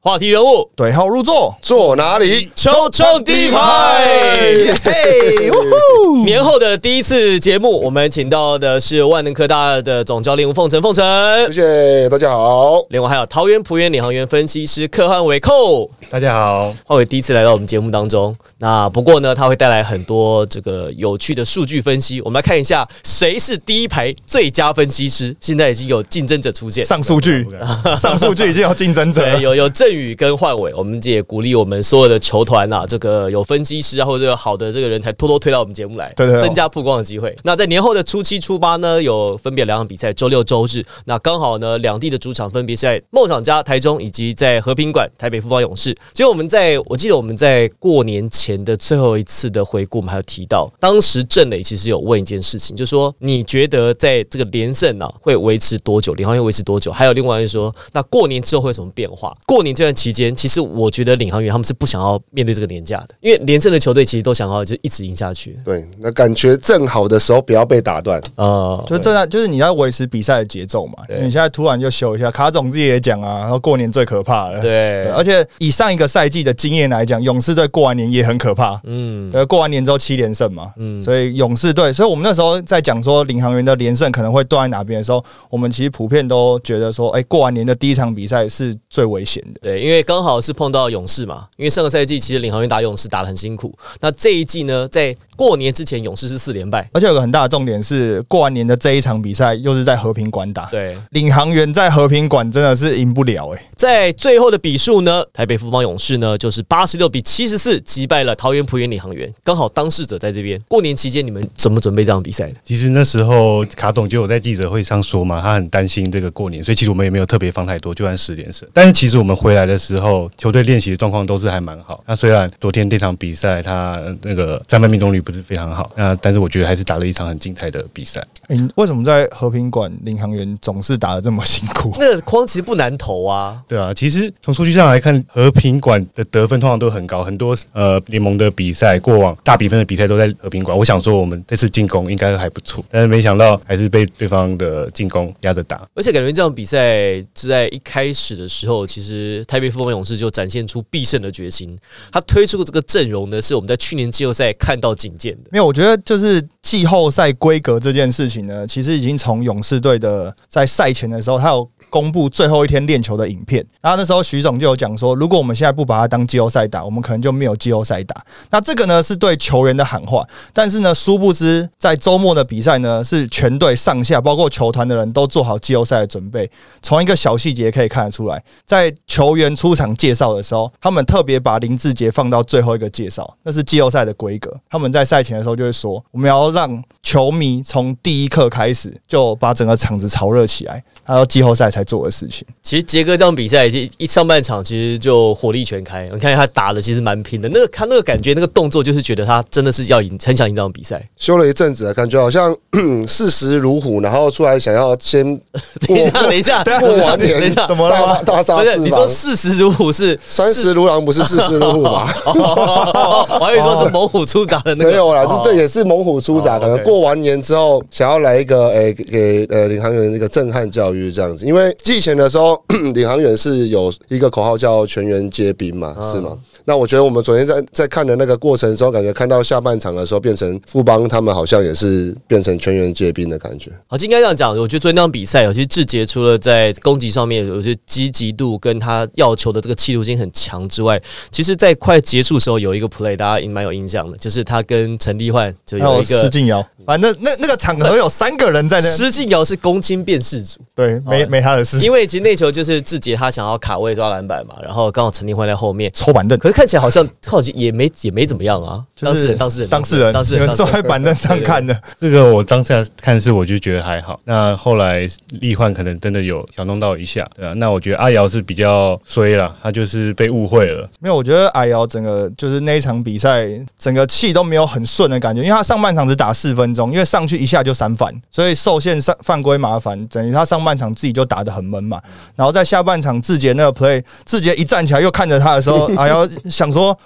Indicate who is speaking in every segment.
Speaker 1: 话题人物
Speaker 2: 对号入座，
Speaker 3: 坐哪里？
Speaker 1: 冲冲第一排。
Speaker 2: 嘿，呜呼！
Speaker 1: 年后的第一次节目，我们请到的是万能科大的总教练吴凤成，凤成。
Speaker 3: 谢谢大家好。
Speaker 1: 另外还有桃园璞园领航员分析师柯汉伟寇，
Speaker 4: 大家好，
Speaker 1: 浩伟第一次来到我们节目当中。那不过呢，他会带来很多这个有趣的数据分析。我们来看一下谁是第一排最佳分析师。现在已经有竞争者出现，
Speaker 2: 上数据，上数据已经有竞争者。
Speaker 1: 有有郑宇跟焕伟，我们也鼓励我们所有的球团啊、这个有分析师啊，或者有好的这个人才，偷偷推到我们节目来，
Speaker 2: 对对对
Speaker 1: 增加曝光的机会。那在年后的初七、初八呢，有分别两场比赛，周六、周日。那刚好呢，两地的主场分别是在梦想家台中以及在和平馆台北富邦勇士。其实我们在我记得我们在过年前的最后一次的回顾，我们还有提到，当时郑磊其实有问一件事情，就说你觉得在这个连胜啊会维持多久？领航员维持多久？还有另外就是说，那过年之后会有什么变化？过年这段期间，其实我觉得领航员他们是不想要面对这个年假的，因为连胜的球队其实都想要就一直赢下去。
Speaker 3: 对，那感觉正好的时候不要被打断。
Speaker 1: 呃，
Speaker 2: 就是这样，就是你要维持比赛的节奏嘛。你现在突然就休一下，卡总自己也讲啊，然后过年最可怕了。
Speaker 1: 对
Speaker 2: 对，而且以上一个赛季的经验来讲，勇士队过完年也很可怕。
Speaker 1: 嗯，
Speaker 2: 呃，过完年之后七连胜嘛，
Speaker 1: 嗯
Speaker 2: 所以勇士队，所以我们那时候在讲说领航员的连胜可能会断在哪边的时候，我们其实普遍都觉得说，哎、过完年的第一场比赛是最危险的。
Speaker 1: 对，因为刚好是碰到勇士嘛，因为上个赛季其实领航员打勇士打得很辛苦，那这一季呢，在过年之前勇士是四连败，
Speaker 2: 而且有个很大的重点是，过完年的这一场比赛又是在和平馆打，
Speaker 1: 对，
Speaker 2: 领航员在和平馆真的是赢不了哎、
Speaker 1: 在最后的比数呢，台北富邦勇士呢就是八十六比七十四击败了桃园璞园领航员，刚好当事者在这边。过年期间你们怎么准备这场比赛的？
Speaker 4: 其实那时候卡总就有在记者会上说嘛，他很担心这个过年，所以其实我们也没有特别放太多，就按十连胜。但是其实我们回来的时候，球队练习的状况都是还蛮好。那虽然昨天这场比赛他呃那个三分命中率不是非常好，那但是我觉得还是打了一场很精彩的比赛。
Speaker 2: 欸你为什么在和平馆领航员总是打的这么辛苦？
Speaker 1: 那个框其实不难投啊，
Speaker 4: 对啊，其实从数据上来看，和平馆的得分通常都很高，很多呃联盟的比赛，过往大比分的比赛都在和平馆。我想说，我们这次进攻应该还不错，但是没想到还是被对方的进攻压着打。
Speaker 1: 而且感觉这场比赛是在一开始的时候，其实台北富邦勇士就展现出必胜的决心。他推出的这个阵容呢，是我们在去年季后赛看到仅见的。
Speaker 2: 没有，我觉得就是季后赛规格这件事情呢，其实已经从勇士队的在赛前的时候，他有公布最后一天练球的影片，然后那时候徐总就有讲说，如果我们现在不把它当季后赛打，我们可能就没有季后赛打。那这个呢是对球员的喊话，但是呢，殊不知在周末的比赛呢，是全队上下包括球团的人都做好季后赛的准备。从一个小细节可以看得出来，在球员出场介绍的时候，他们特别把林志杰放到最后一个介绍，那是季后赛的规格。他们在赛前的时候就会说，我们要让球迷从第一刻开始就把整个场子炒热起来，他说季后赛才做的事情。
Speaker 1: 其实杰哥这场比赛一一上半场其实就火力全开，你看他打的其实蛮拼的，那个他那个感觉那个动作就是觉得他真的是要赢，很想赢这场比赛。
Speaker 3: 修了一阵子，感觉好像视时如虎，然后出来想要先
Speaker 1: 等一下，等一下，
Speaker 3: 过完年
Speaker 1: 等一下，
Speaker 2: 怎么了吗
Speaker 3: 大大杀
Speaker 1: 不是你说
Speaker 3: 四
Speaker 1: 十如虎是
Speaker 3: 三十如狼不是四十如虎吗？
Speaker 1: 哦，我还以为说是猛虎出闸的那个，
Speaker 3: 没有啦，
Speaker 1: 哦
Speaker 3: 是对，也是猛虎出闸。
Speaker 1: 哦
Speaker 3: 可能过完年之后，想要来一个哎、给给呃领航员一个震撼教育这样子。因为季前的时候，领航员是有一个口号叫全员皆兵嘛，
Speaker 1: 嗯
Speaker 3: 是吗？那我觉得我们昨天在在看的那个过程中，感觉看到下半场的时候，变成富邦他们好像也是变成全员皆兵的感觉。
Speaker 1: 好，应该这样讲。我觉得昨天那场比赛，尤其实志杰，除了在攻击上面，我觉得积极度跟他要求的这个企图心很强之外，其实，在快结束的时候有一个 play，大家蛮有印象的，就是他跟陈立焕就
Speaker 2: 有
Speaker 1: 有一个。
Speaker 2: 施晋尧，反正那那个场合有三个人在那，
Speaker 1: 施晋尧是攻亲辨识组，
Speaker 2: 对，没没他的事，
Speaker 1: 因为其实那球就是志杰他想要卡位抓篮板嘛，然后刚好陈立焕在后面，
Speaker 2: 抽板凳。
Speaker 1: 可是看起来好像好像也没也没怎么样啊。当事人，当事人，
Speaker 2: 当事人，
Speaker 1: 当事人，
Speaker 2: 坐在板凳上看的，
Speaker 4: 这个我当下看是我就觉得还好，那后来立焕可能真的有小弄到一下，对啊，那我觉得阿瑶是比较衰了，他就是被误会了。
Speaker 2: 没有，我觉得阿瑶整个就是那一场比赛，整个气都没有很顺的感觉，因为他上半场只打四分钟，因为上去一下就三犯，所以受限上犯规麻烦，等于他上半场自己就打得很闷嘛。然后在下半场志杰那个 play，志杰一站起来又看着他的时候，阿瑶想说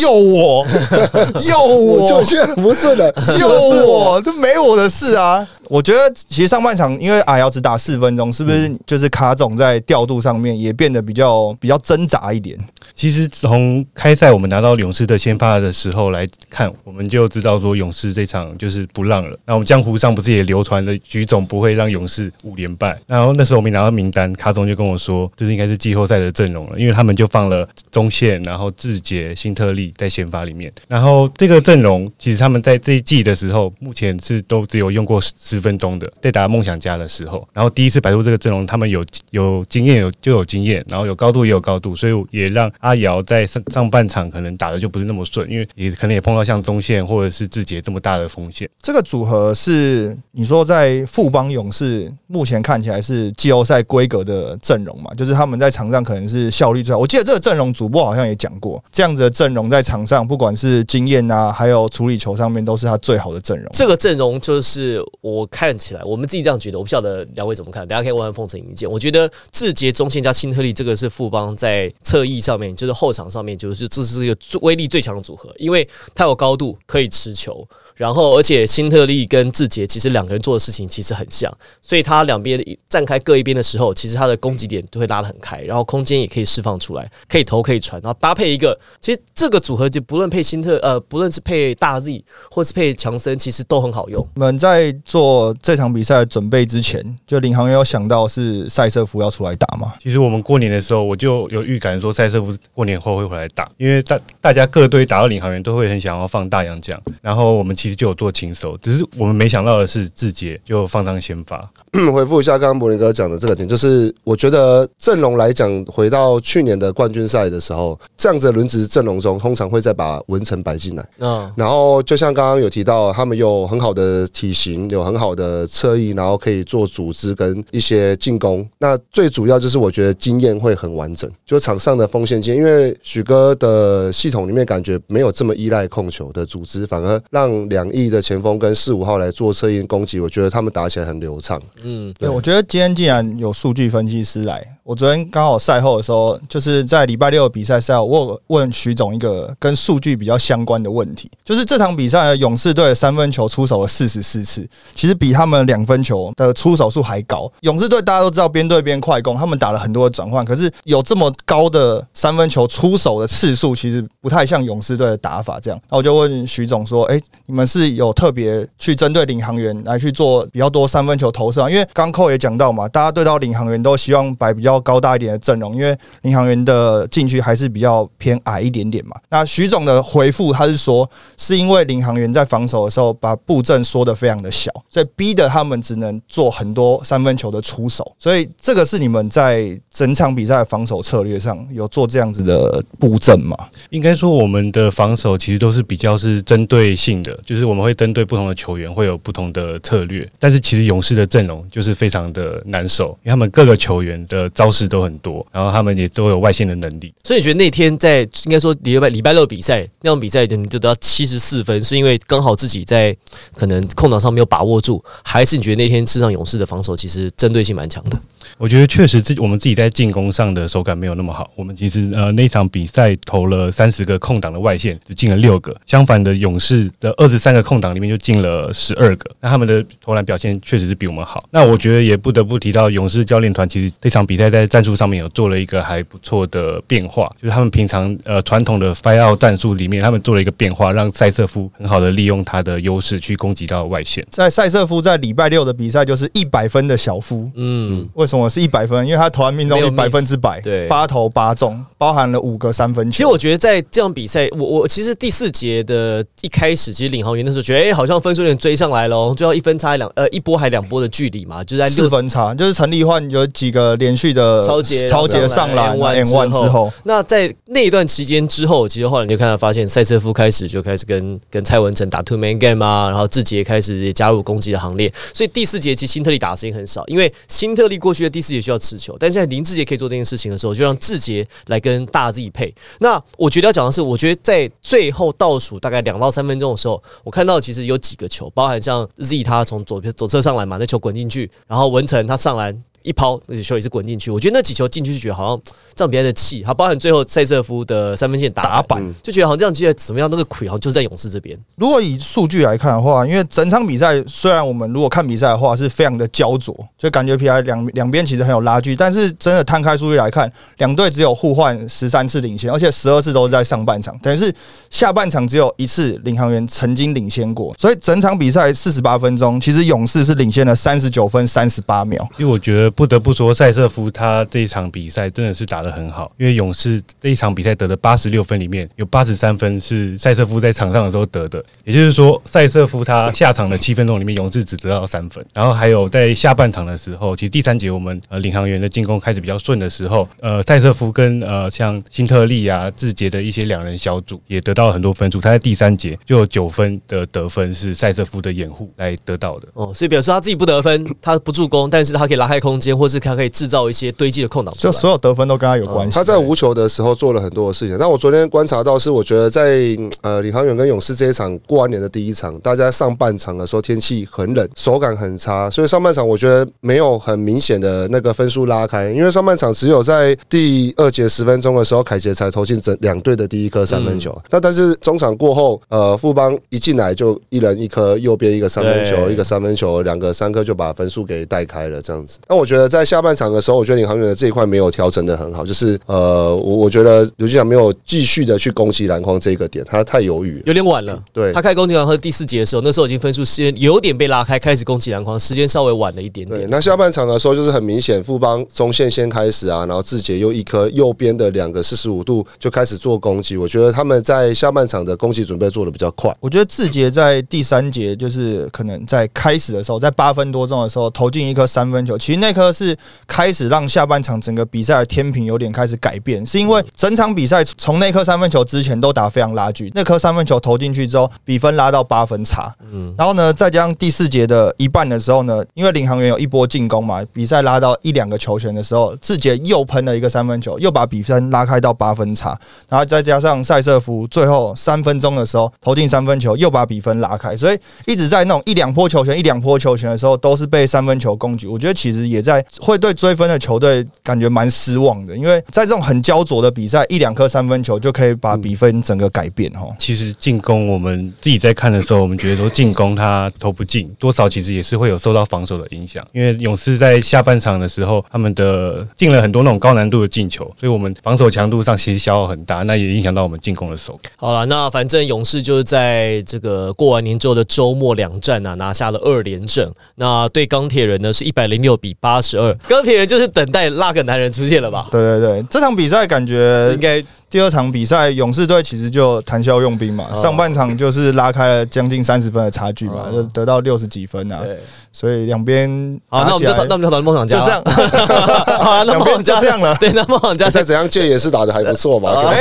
Speaker 2: 又我 又
Speaker 3: 我就
Speaker 2: 我
Speaker 3: 觉得很不顺的，
Speaker 2: 又我，这没我的事啊。我觉得其实上半场因为阿瑶只打四分钟，是不是就是卡总在调度上面也变得比较比较挣扎一点？
Speaker 4: 其实从开赛我们拿到勇士的先发的时候来看，我们就知道说勇士这场就是不让了。那我们江湖上不是也流传了徐总不会让勇士五连败？然后那时候我们拿到名单，卡总就跟我说，这是应该是季后赛的阵容了，因为他们就放了中线，然后志杰、新特利在先发里面。然后这个阵容其实他们在这一季的时候，目前是都只有用过十十分钟的，在打梦想家的时候，然后第一次摆出这个阵容，他们有有经验有就有经验，然后有高度也有高度，所以也让阿瑶在上上半场可能打的就不是那么顺，因为也可能也碰到像中线或者是志杰这么大的风险。
Speaker 2: 这个组合是你说在富邦勇士目前看起来是季后赛规格的阵容嘛？就是他们在场上可能是效率最好。我记得这个阵容主播好像也讲过，这样子的阵容在场上不管是经验啊，还有处理球上面都是他最好的阵容。
Speaker 1: 这个阵容就是我看起来，我们自己这样觉得，我不晓得两位怎么看，大家可以问问奉城一见。我觉得志杰、中线加新特利，这个是富邦在侧翼上面，就是后场上面，就是这是一个威力最强的组合，因为它有高度可以持球。然后，而且新特利跟志杰其实两个人做的事情其实很像，所以他两边站开各一边的时候，其实他的攻击点都会拉得很开，然后空间也可以释放出来，可以投可以传，然后搭配一个，其实这个组合就不论配新特呃，不论是配大 Z 或是配强森，其实都很好用。
Speaker 2: 我们在做这场比赛的准备之前，就领航员有想到是赛瑟夫要出来打吗？
Speaker 4: 其实我们过年的时候，我就有预感说赛瑟夫过年后会回来打，因为大大家各队打到领航员都会很想要放大洋将，然后我们其实就有做清手，只是我们没想到的是志杰就放上先发。
Speaker 3: 回复一下刚刚柏林哥讲的这个点，就是我觉得阵容来讲，回到去年的冠军赛的时候，这样子的轮值阵容中，通常会再把文成摆进来。
Speaker 1: 嗯，
Speaker 3: 然后就像刚刚有提到，他们有很好的体型，有很好的侧翼，然后可以做组织跟一些进攻。那最主要就是我觉得经验会很完整，就场上的锋线经验，因为许哥的系统里面感觉没有这么依赖控球的组织，反而让两翼的前锋跟四五号来做策应攻击，我觉得他们打起来很流畅。
Speaker 1: 嗯，
Speaker 2: 对，我觉得今天既然有数据分析师来，我昨天刚好赛后的时候，就是在礼拜六的比赛赛后，我有问徐总一个跟数据比较相关的问题，就是这场比赛勇士队三分球出手了四十四次，其实比他们两分球的出手数还高。勇士队大家都知道边对边快攻，他们打了很多的转换，可是有这么高的三分球出手的次数，其实不太像勇士队的打法这样。那我就问徐总说：“哎、你们是有特别去针对领航员来去做比较多三分球投射吗？因为刚扣也讲到嘛，大家对到领航员都希望摆比较高大一点的阵容，因为领航员的禁区还是比较偏矮一点点嘛。那徐总的回复他是说，是因为领航员在防守的时候把布阵缩得非常的小，所以逼得他们只能做很多三分球的出手。所以这个是你们在整场比赛防守策略上有做这样子的布阵吗？
Speaker 4: 应该说，我们的防守其实都是比较是针对性的，就是我们会针对不同的球员会有不同的策略。但是其实勇士的阵容就是非常的难守，因为他们各个球员的招式都很多，然后他们也都有外线的能力。
Speaker 1: 所以你觉得那天在应该说礼拜礼拜六比赛那场比赛，你们就得到七十四分，是因为刚好自己在可能空档上没有把握住，还是你觉得那天事实上勇士的防守其实针对性蛮强的？
Speaker 4: 我觉得确实自己我们自己在进攻上的手感没有那么好。我们其实呃那场比赛投了三十个空档的外线，就进了六个。相反的，勇士的二十三个空档里面就进了十二个。那他们的投篮表现确实是比我们好。那我觉得也不得不提到勇士教练团，其实这场比赛在战术上面有做了一个还不错的变化，就是他们平常呃传统的 fire out 战术里面，他们做了一个变化，让塞瑟夫很好的利用他的优势去攻击到外线。
Speaker 2: 在塞瑟夫在礼拜六的比赛就是一百分的小夫，
Speaker 1: 嗯，
Speaker 2: 为什么是一百分？因为他投篮命中率百分之百，
Speaker 1: 对
Speaker 2: 八投八中，包含了五个三分球。
Speaker 1: 其实我觉得在这场比赛，我我其实第四节的一开始，其实领航员那时候觉得，哎、好像分数有点追上来了哦，最后一分差两呃一波还两波的距离嘛，就在
Speaker 2: 四分差，就是陈立焕有几个连续的
Speaker 1: 超节
Speaker 2: 超节上篮之后，
Speaker 1: 那在那一段期间之后，其实后来你就看到发现，塞瑟夫开始就开始跟跟蔡文成打 two man game 啊，然后志杰开始也加入攻击的行列。所以第四节其实新特利打的时间很少，因为新特利过去第四节需要持球，但现在林志杰可以做这件事情的时候，就让志杰来跟大 Z 配。那我觉得要讲的是，我觉得在最后倒数大概两到三分钟的时候，我看到其实有几个球，包含像 Z 他从左边左侧上来嘛，那球滚进去，然后文成他上篮。一抛，那球也是滚进去。我觉得那几球进去就觉得好像这样比赛的气，还包含最后塞瑟夫的三分线打
Speaker 2: 打
Speaker 1: 板，就觉得好像这样其实怎么样，那个亏好像就是在勇士这边。
Speaker 2: 如果以数据来看的话，因为整场比赛虽然我们如果看比赛的话是非常的焦灼，就感觉 P I 两两边其实很有拉锯，但是真的摊开数据来看，两队只有互换十三次领先，而且十二次都是在上半场，等于是下半场只有一次领航员曾经领先过，所以整场比赛四十八分钟，其实勇士是领先了三十九分三十八秒。
Speaker 4: 因为我觉得不得不说，塞瑟夫他这一场比赛真的是打得很好，因为勇士这一场比赛得的八十六分里面有八十三分是塞瑟夫在场上的时候得的，也就是说，塞瑟夫他下场的七分钟里面，勇士只得到三分。然后还有在下半场的时候，其实第三节我们呃领航员的进攻开始比较顺的时候，呃，塞瑟夫跟呃像辛特利啊、志杰的一些两人小组也得到了很多分数。他在第三节就有九分的得分是塞瑟夫的掩护来得到的。
Speaker 1: 哦，所以表示他自己不得分，他不助攻，但是他可以拉开空间，或是他可以制造一些堆积的空档。
Speaker 2: 就所有得分都跟他有关系。
Speaker 3: 他在无球的时候做了很多的事情。那我昨天观察到是，我觉得在呃领航员跟勇士这一场过完年的第一场，大家上半场的时候天气很冷，手感很差，所以上半场我觉得没有很明显的那个分数拉开，因为上半场只有在第二节十分钟的时候，凯杰才投进整两队的第一颗三分球。那但是中场过后，呃，富邦一进来就一人一颗，右边一个三分球，一个三分球，两个三颗就把分数给带开了，这样子。那我觉得在下半场的时候，我觉得领航员的这一块没有调整的很好，就是呃，我我觉得刘俊祥没有继续的去攻击篮筐这个点，他太犹豫了。
Speaker 1: 有点晚了。
Speaker 3: 对
Speaker 1: 他开攻击篮筐第四节的时候，那时候已经分数时间有点被拉开，开始攻击篮筐，时间稍微晚了一点
Speaker 3: 对，
Speaker 1: 点。
Speaker 3: 那下半场的时候就是很明显，富邦中线先开始啊，然后志杰又一颗右边的两个四十五度就开始做攻击。我觉得他们在下半场的攻击准备做的比较快。
Speaker 2: 我觉得志杰在第三节就是可能在开始的时候，在八分多钟的时候投进一颗三分球，其实那颗是开始让下半场整个比赛的天平有点开始改变，是因为整场比赛从那颗三分球之前都打非常拉锯，那颗三分球投进去之后，比分拉到八分差，嗯，然后呢，再加上第四节的一半的时候呢，因为领航员有一波进攻嘛，比赛拉到一两个球权的时候，志杰又喷了一个三分球，又把比分拉开到八分差，然后再加上塞瑟夫最后三分钟的时候投进三分球，又把比分拉开，所以一直在那种一两波球权、一两波球权的时候，都是被三分球攻击。我觉得其实也在会对追分的球队感觉蛮失望的，因为在这种很焦灼的比赛，一两颗三分球就可以把比分整个改变哦。
Speaker 4: 其实进攻，我们自己在看的时候，我们觉得说进攻他投不进，多少其实也是会有受到防守的影响。因为勇士在下半场的时候，他们的进了很多那种高难度的进球，所以我们防守强度上其实消耗很大，那也影响到我们进攻的手感。
Speaker 1: 好了，那反正勇士就是在这个过完年之后的周末两战啊，拿下了二连胜。那对钢铁人呢是一百零六比八十二，钢铁人就是等待那个男人出现了吧？
Speaker 2: 对对对，这场比赛感觉
Speaker 1: 应该
Speaker 2: 第二场比赛，勇士队其实就谈笑用兵嘛，
Speaker 1: 哦。
Speaker 2: 上半场就是拉开了将近三十分的差距嘛，
Speaker 1: 哦。
Speaker 2: 就得到六十几分啊，
Speaker 1: 对。
Speaker 2: 所以两边
Speaker 1: 好，那我们就那我们就讨论梦想家。
Speaker 2: 就，这样，
Speaker 1: 好，那
Speaker 2: 两
Speaker 1: 梦想家。
Speaker 2: 边就这样了。
Speaker 1: 对，那梦想家。
Speaker 3: 再怎样借也是打的还不错嘛。
Speaker 1: 哎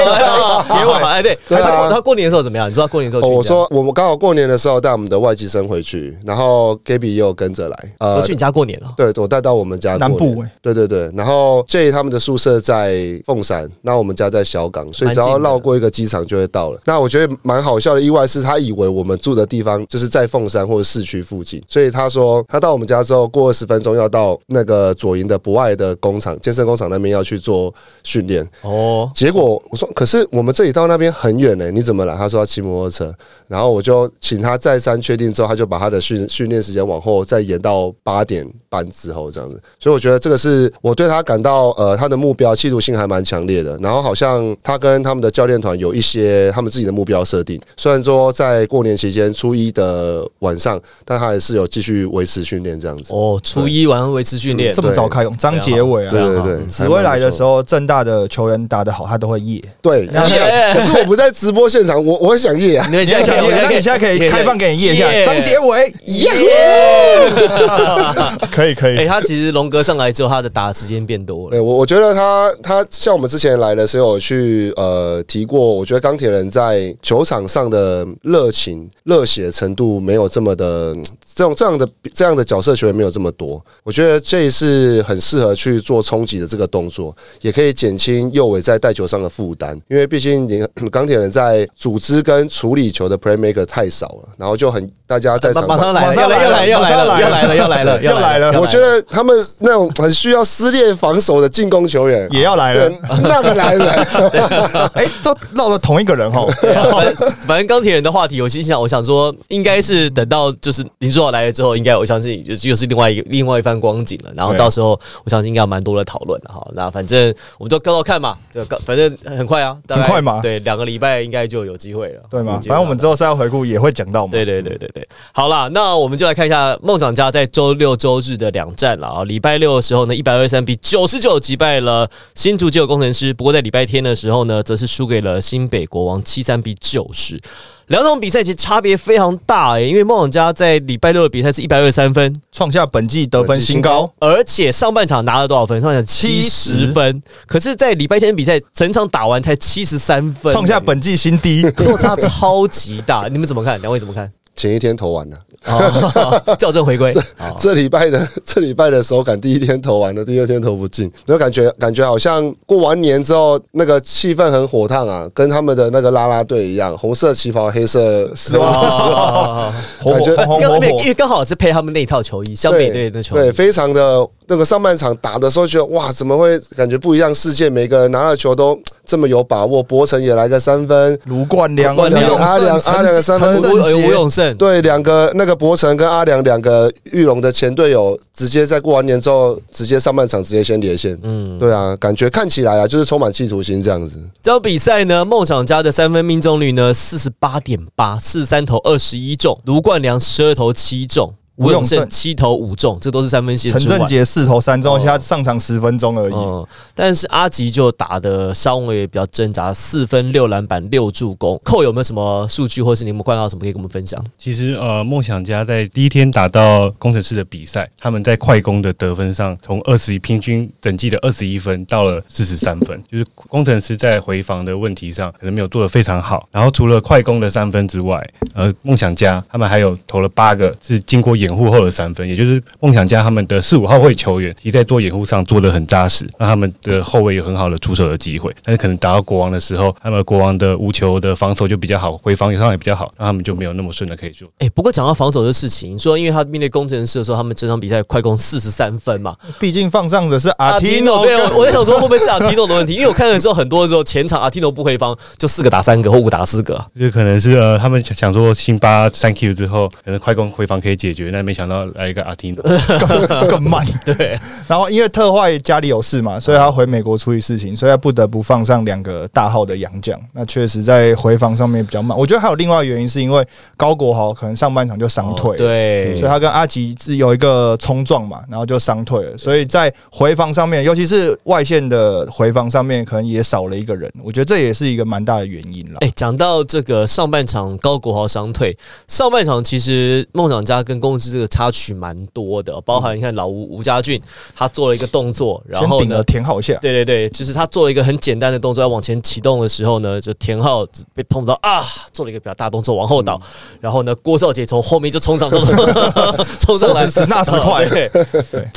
Speaker 1: 结尾。哎，对，
Speaker 3: 对啊。
Speaker 1: 他他过年的时候怎么样？你知道过年的时候
Speaker 3: 我说我们刚好过年的时候带我们的外籍生回去，然后 Gaby 也有跟着来。呃
Speaker 1: 我去你家过年了。
Speaker 3: 对，我带到我们家
Speaker 2: 南部欸。
Speaker 3: 对对对，然后 J 他们的宿舍在凤山，那我们家在小港，所以只要绕过一个机场就会到了。那我觉得蛮好笑的意外是他以为我们住的地方就是在凤山或者市区附近，所以他说他到我们家之后过二十分钟要到那个左营的博爱的工厂健身工厂那边要去做训练。
Speaker 1: 哦，
Speaker 3: 结果我说，可是我们这里到那边很远呢、你怎么来？他说要骑摩托车，然后我就请他再三确定之后，他就把他的训训练时间往后再延到八点半之后这样子。所以我觉得这个是我对他感到呃他的目标企图性还蛮强烈的。然后好像他跟他们的教练团有一些他们自己的目标设定，虽然说在过年期间初一的晚上，但他还是有继续维持训练这样子。
Speaker 1: 哦，初一晚上维持训练
Speaker 2: 这，么早开工，张杰伟啊，
Speaker 3: 对对对，
Speaker 2: 紫薇来的时候，正大的球员打得好，他都会夜。
Speaker 3: 对，
Speaker 1: 耶
Speaker 3: 可是我不在直播现场，我我很想夜啊。
Speaker 1: 你
Speaker 2: 你现在可以，那你现在可以开放给你夜一下，张杰伟，耶，可以可以
Speaker 1: 哎、
Speaker 2: 以。
Speaker 1: 他其实龙哥上来之后，他的打的时间变多了。
Speaker 3: 对我，我觉得他他像我们之前来的时候有去呃提过，我觉得钢铁人在球场上的热情、热血程度没有这么的这种这样的这样的角色球员没有这么多。我觉得这是很适合去做冲击的这个动作，也可以减轻右尾在带球上的负担，因为毕竟你钢铁人在组织跟处理球的 playmaker 太少了，然后就很大家在
Speaker 1: 马
Speaker 3: 场上
Speaker 1: 马上来了，
Speaker 2: 马上
Speaker 1: 要来，要来，要来了，要来了，要来了，
Speaker 2: 又来了
Speaker 3: 我觉得他们那种很需要撕裂防守的进攻球员
Speaker 2: 也要来了，
Speaker 3: 那个来了，
Speaker 2: 哎，都绕了同一个人 哈。
Speaker 1: 反正钢铁人的话题，我心想，我想说，应该是等到就是林书豪来了之后，应该我相信就又是另外一个另外一番光景了。然后到时候我相信应该有蛮多的讨论的哈。那反正我们就高高看嘛，这个反正很快啊，
Speaker 2: 很快嘛
Speaker 1: 对，两个礼拜应该就有机会了，
Speaker 2: 对吗？反正我们之后赛后回顾也会讲到嘛。
Speaker 1: 对对对对对，好啦，那我们就来看一下梦想家在周六周日的两战了啊。礼拜六的时候呢，一百二十三比九十九击败了新竹旧工程师，不过在礼拜天的时候呢，则是输给了新北国王七三比九十。两场比赛其实差别非常大诶、因为梦想家在礼拜六的比赛是一百二十三分，
Speaker 2: 创下本季得分新高，
Speaker 1: 而且上半场拿了多少分？上半场七十
Speaker 2: 70
Speaker 1: 分，可是，在礼拜天比赛整场打完才七十三分，
Speaker 2: 创下本季新低。
Speaker 1: 落差超级大。你们怎么看？两位怎么看？
Speaker 3: 前一天投完了，
Speaker 1: 哦，校正回归。这
Speaker 3: 这礼拜的 这礼拜的手感，第一天投完了，第二天投不进，就感觉感觉好像过完年之后那个气氛很火烫啊，跟他们的那个啦啦队一样，红色旗袍，黑色丝袜，感觉
Speaker 2: 火红
Speaker 1: 刚
Speaker 2: 火火
Speaker 1: 因为刚好是配他们那一套球衣，湘北队的球
Speaker 3: 对，非常的那个上半场打的时候，觉得哇，怎么会感觉不一样世界？每个人拿了球都这么有把握，博成也来个三分，
Speaker 2: 卢冠良、
Speaker 3: 阿良
Speaker 2: 陈
Speaker 3: 阿良的三分
Speaker 1: 吴吴永胜，
Speaker 3: 对，两个那个博成跟阿良两个玉龙的前队友，直接在过完年之后，直接上半场直接先连线。
Speaker 1: 嗯，
Speaker 3: 对啊，感觉看起来啊，就是充满企图心这样子。
Speaker 1: 这场比赛呢，梦想家的三分命中率呢四十八点八，四三投二十一中，卢冠良十二投七中，吴永胜七投五中，这都是三分线
Speaker 2: 陈
Speaker 1: 之外。
Speaker 2: 振杰四投三中，
Speaker 1: 哦
Speaker 2: 而且他上场十分钟而已。
Speaker 1: 嗯，但是阿吉就打的稍微比较挣扎，四分六篮板六助攻。扣有没有什么数据，或是你们看到什么可以跟我们分享？
Speaker 4: 其实呃，梦想家在第一天打到工程师的比赛，他们在快攻的得分上，从二十一平均整季的二十一分到了四十三分，就是工程师在回防的问题上可能没有做得非常好。然后除了快攻的三分之外，呃，梦想家他们还有投了八个是经过掩护后的三分，也就是梦想家他们的四五号位球员，其实在做掩护上做的很扎实，让他们的后卫有很好的出手的机会。但是可能打到国王的时候，他们国王的无球的防守就比较好，回防上也比较好，那他们就没有那么顺的可以做。
Speaker 1: 哎、不过讲到防守的事情，你说因为他面对工程师的时候，他们这场比赛快攻四十三分嘛，
Speaker 2: 毕竟放上的是阿提诺，
Speaker 1: 对，我我在想说会不会是阿提诺的问题？因为我看的时候，很多的时候前场阿提诺不回防，就四个打三个或五打四个。
Speaker 4: 就可能是呃，他们想想说辛巴 Thank you 之后，可能快攻回防可以解决，但没想到来一个阿提诺。
Speaker 2: 更 更慢。
Speaker 1: 对，
Speaker 2: 然后因为特坏家里有事嘛，所以他回美国处理事情，所以他不得不放上两个大号的洋将。那确实在回防上面比较慢。我觉得还有另外原因，是因为高国豪可能上半场就伤退。
Speaker 1: 哦对，
Speaker 2: 所以他跟阿吉是有一个冲撞嘛，然后就伤退了，所以在回防上面，尤其是外线的回防上面，可能也少了一个人。我觉得这也是一个蛮大的原因了。
Speaker 1: 哎，讲到这个上半场高国豪伤退，上半场其实梦想家跟公司这个插曲蛮多的，包含你看老吴吴家俊他做了一个动作，然后呢
Speaker 2: 先顶了。填好下，
Speaker 1: 对对对，就是他做了一个很简单的动作，要往前启动的时候呢，就田浩被碰到啊，做了一个比较大动作往后倒，然后呢，郭少杰从后面就冲上，冲 上冲上来，
Speaker 2: 说时迟那时快。
Speaker 1: 对，